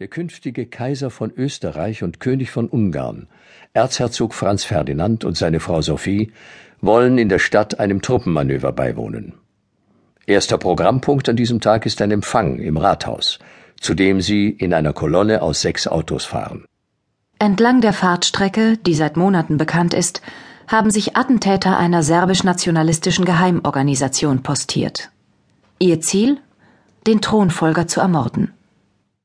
Der künftige Kaiser von Österreich und König von Ungarn, Erzherzog Franz Ferdinand und seine Frau Sophie, wollen in der Stadt einem Truppenmanöver beiwohnen. Erster Programmpunkt an diesem Tag ist ein Empfang im Rathaus, zu dem sie in einer Kolonne aus sechs Autos fahren. Entlang der Fahrtstrecke, die seit Monaten bekannt ist, haben sich Attentäter einer serbisch-nationalistischen Geheimorganisation postiert. Ihr Ziel? Den Thronfolger zu ermorden.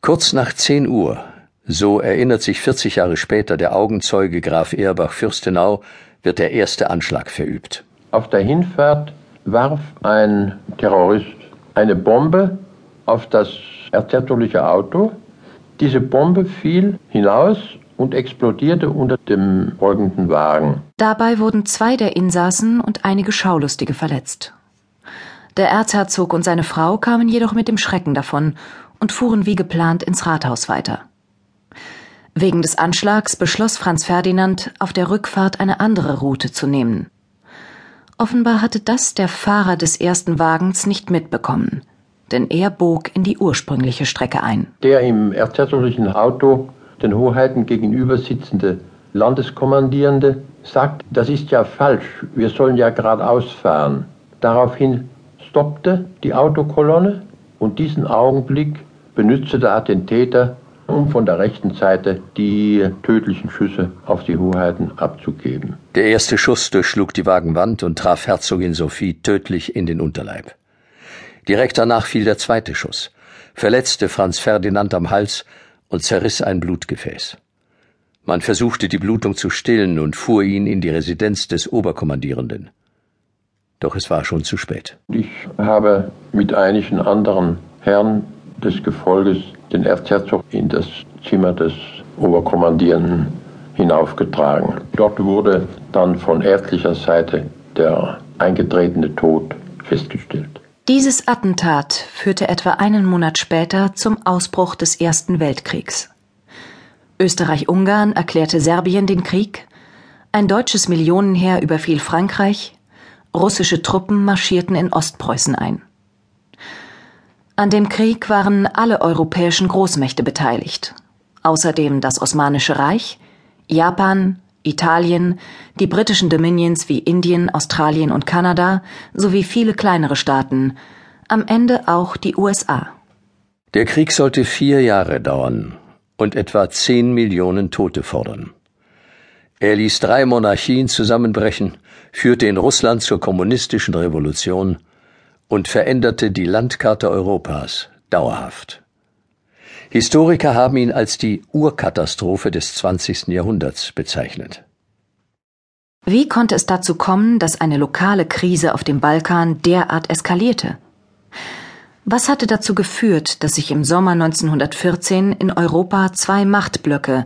Kurz nach 10 Uhr, so erinnert sich 40 Jahre später der Augenzeuge Graf Erbach Fürstenau, wird der erste Anschlag verübt. Auf der Hinfahrt warf ein Terrorist eine Bombe auf das erzherzogliche Auto. Diese Bombe fiel hinaus und explodierte unter dem folgenden Wagen. Dabei wurden zwei der Insassen und einige Schaulustige verletzt. Der Erzherzog und seine Frau kamen jedoch mit dem Schrecken davon und fuhren wie geplant ins Rathaus weiter. Wegen des Anschlags beschloss Franz Ferdinand, auf der Rückfahrt eine andere Route zu nehmen. Offenbar hatte das der Fahrer des ersten Wagens nicht mitbekommen, denn er bog in die ursprüngliche Strecke ein. Der im erzherzoglichen Auto den Hoheiten gegenüber sitzende Landeskommandierende sagt, das ist ja falsch, wir sollen ja geradeaus fahren. Daraufhin stoppte die Autokolonne und diesen Augenblick benützte der Attentäter, um von der rechten Seite die tödlichen Schüsse auf die Hoheiten abzugeben. Der erste Schuss durchschlug die Wagenwand und traf Herzogin Sophie tödlich in den Unterleib. Direkt danach fiel der zweite Schuss, verletzte Franz Ferdinand am Hals und zerriss ein Blutgefäß. Man versuchte die Blutung zu stillen und fuhr ihn in die Residenz des Oberkommandierenden. Doch es war schon zu spät. Ich habe mit einigen anderen Herren des Gefolges den Erzherzog in das Zimmer des Oberkommandierenden hinaufgetragen. Dort wurde dann von ärztlicher Seite der eingetretene Tod festgestellt. Dieses Attentat führte etwa einen Monat später zum Ausbruch des Ersten Weltkriegs. Österreich-Ungarn erklärte Serbien den Krieg, ein deutsches Millionenheer überfiel Frankreich, russische Truppen marschierten in Ostpreußen ein. An dem Krieg waren alle europäischen Großmächte beteiligt, außerdem das Osmanische Reich, Japan, Italien, die britischen Dominions wie Indien, Australien und Kanada sowie viele kleinere Staaten, am Ende auch die USA. Der Krieg sollte vier Jahre dauern und etwa zehn Millionen Tote fordern. Er ließ drei Monarchien zusammenbrechen, führte in Russland zur kommunistischen Revolution und veränderte die Landkarte Europas dauerhaft. Historiker haben ihn als die Urkatastrophe des 20. Jahrhunderts bezeichnet. Wie konnte es dazu kommen, dass eine lokale Krise auf dem Balkan derart eskalierte? Was hatte dazu geführt, dass sich im Sommer 1914 in Europa zwei Machtblöcke,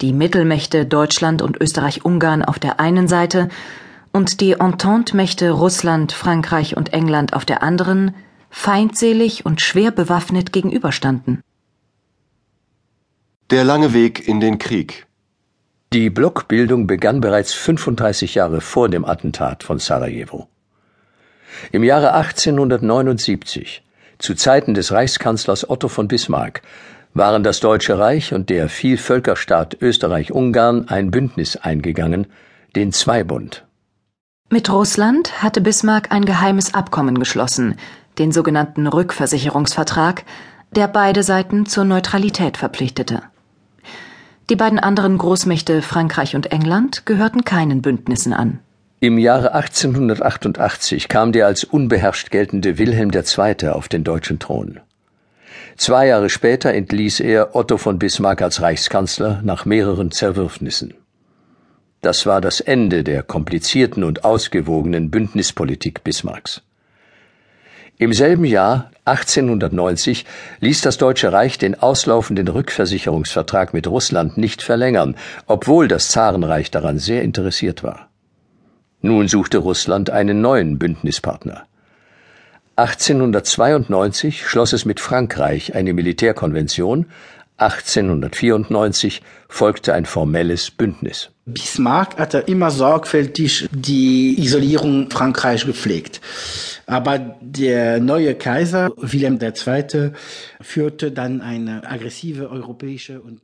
die Mittelmächte Deutschland und Österreich-Ungarn auf der einen Seite und die Entente-Mächte Russland, Frankreich und England auf der anderen, feindselig und schwer bewaffnet gegenüberstanden? Der lange Weg in den Krieg. Die Blockbildung begann bereits 35 Jahre vor dem Attentat von Sarajevo. Im Jahre 1879 zu Zeiten des Reichskanzlers Otto von Bismarck waren das Deutsche Reich und der Vielvölkerstaat Österreich-Ungarn ein Bündnis eingegangen, den Zweibund. Mit Russland hatte Bismarck ein geheimes Abkommen geschlossen, den sogenannten Rückversicherungsvertrag, der beide Seiten zur Neutralität verpflichtete. Die beiden anderen Großmächte Frankreich und England gehörten keinen Bündnissen an. Im Jahre 1888 kam der als unbeherrscht geltende Wilhelm II. auf den deutschen Thron. Zwei Jahre später entließ er Otto von Bismarck als Reichskanzler nach mehreren Zerwürfnissen. Das war das Ende der komplizierten und ausgewogenen Bündnispolitik Bismarcks. Im selben Jahr, 1890, ließ das Deutsche Reich den auslaufenden Rückversicherungsvertrag mit Russland nicht verlängern, obwohl das Zarenreich daran sehr interessiert war. Nun suchte Russland einen neuen Bündnispartner. 1892 schloss es mit Frankreich eine Militärkonvention, 1894 folgte ein formelles Bündnis. Bismarck hatte immer sorgfältig die Isolierung Frankreichs gepflegt. Aber der neue Kaiser Wilhelm II. führte dann eine aggressive europäische und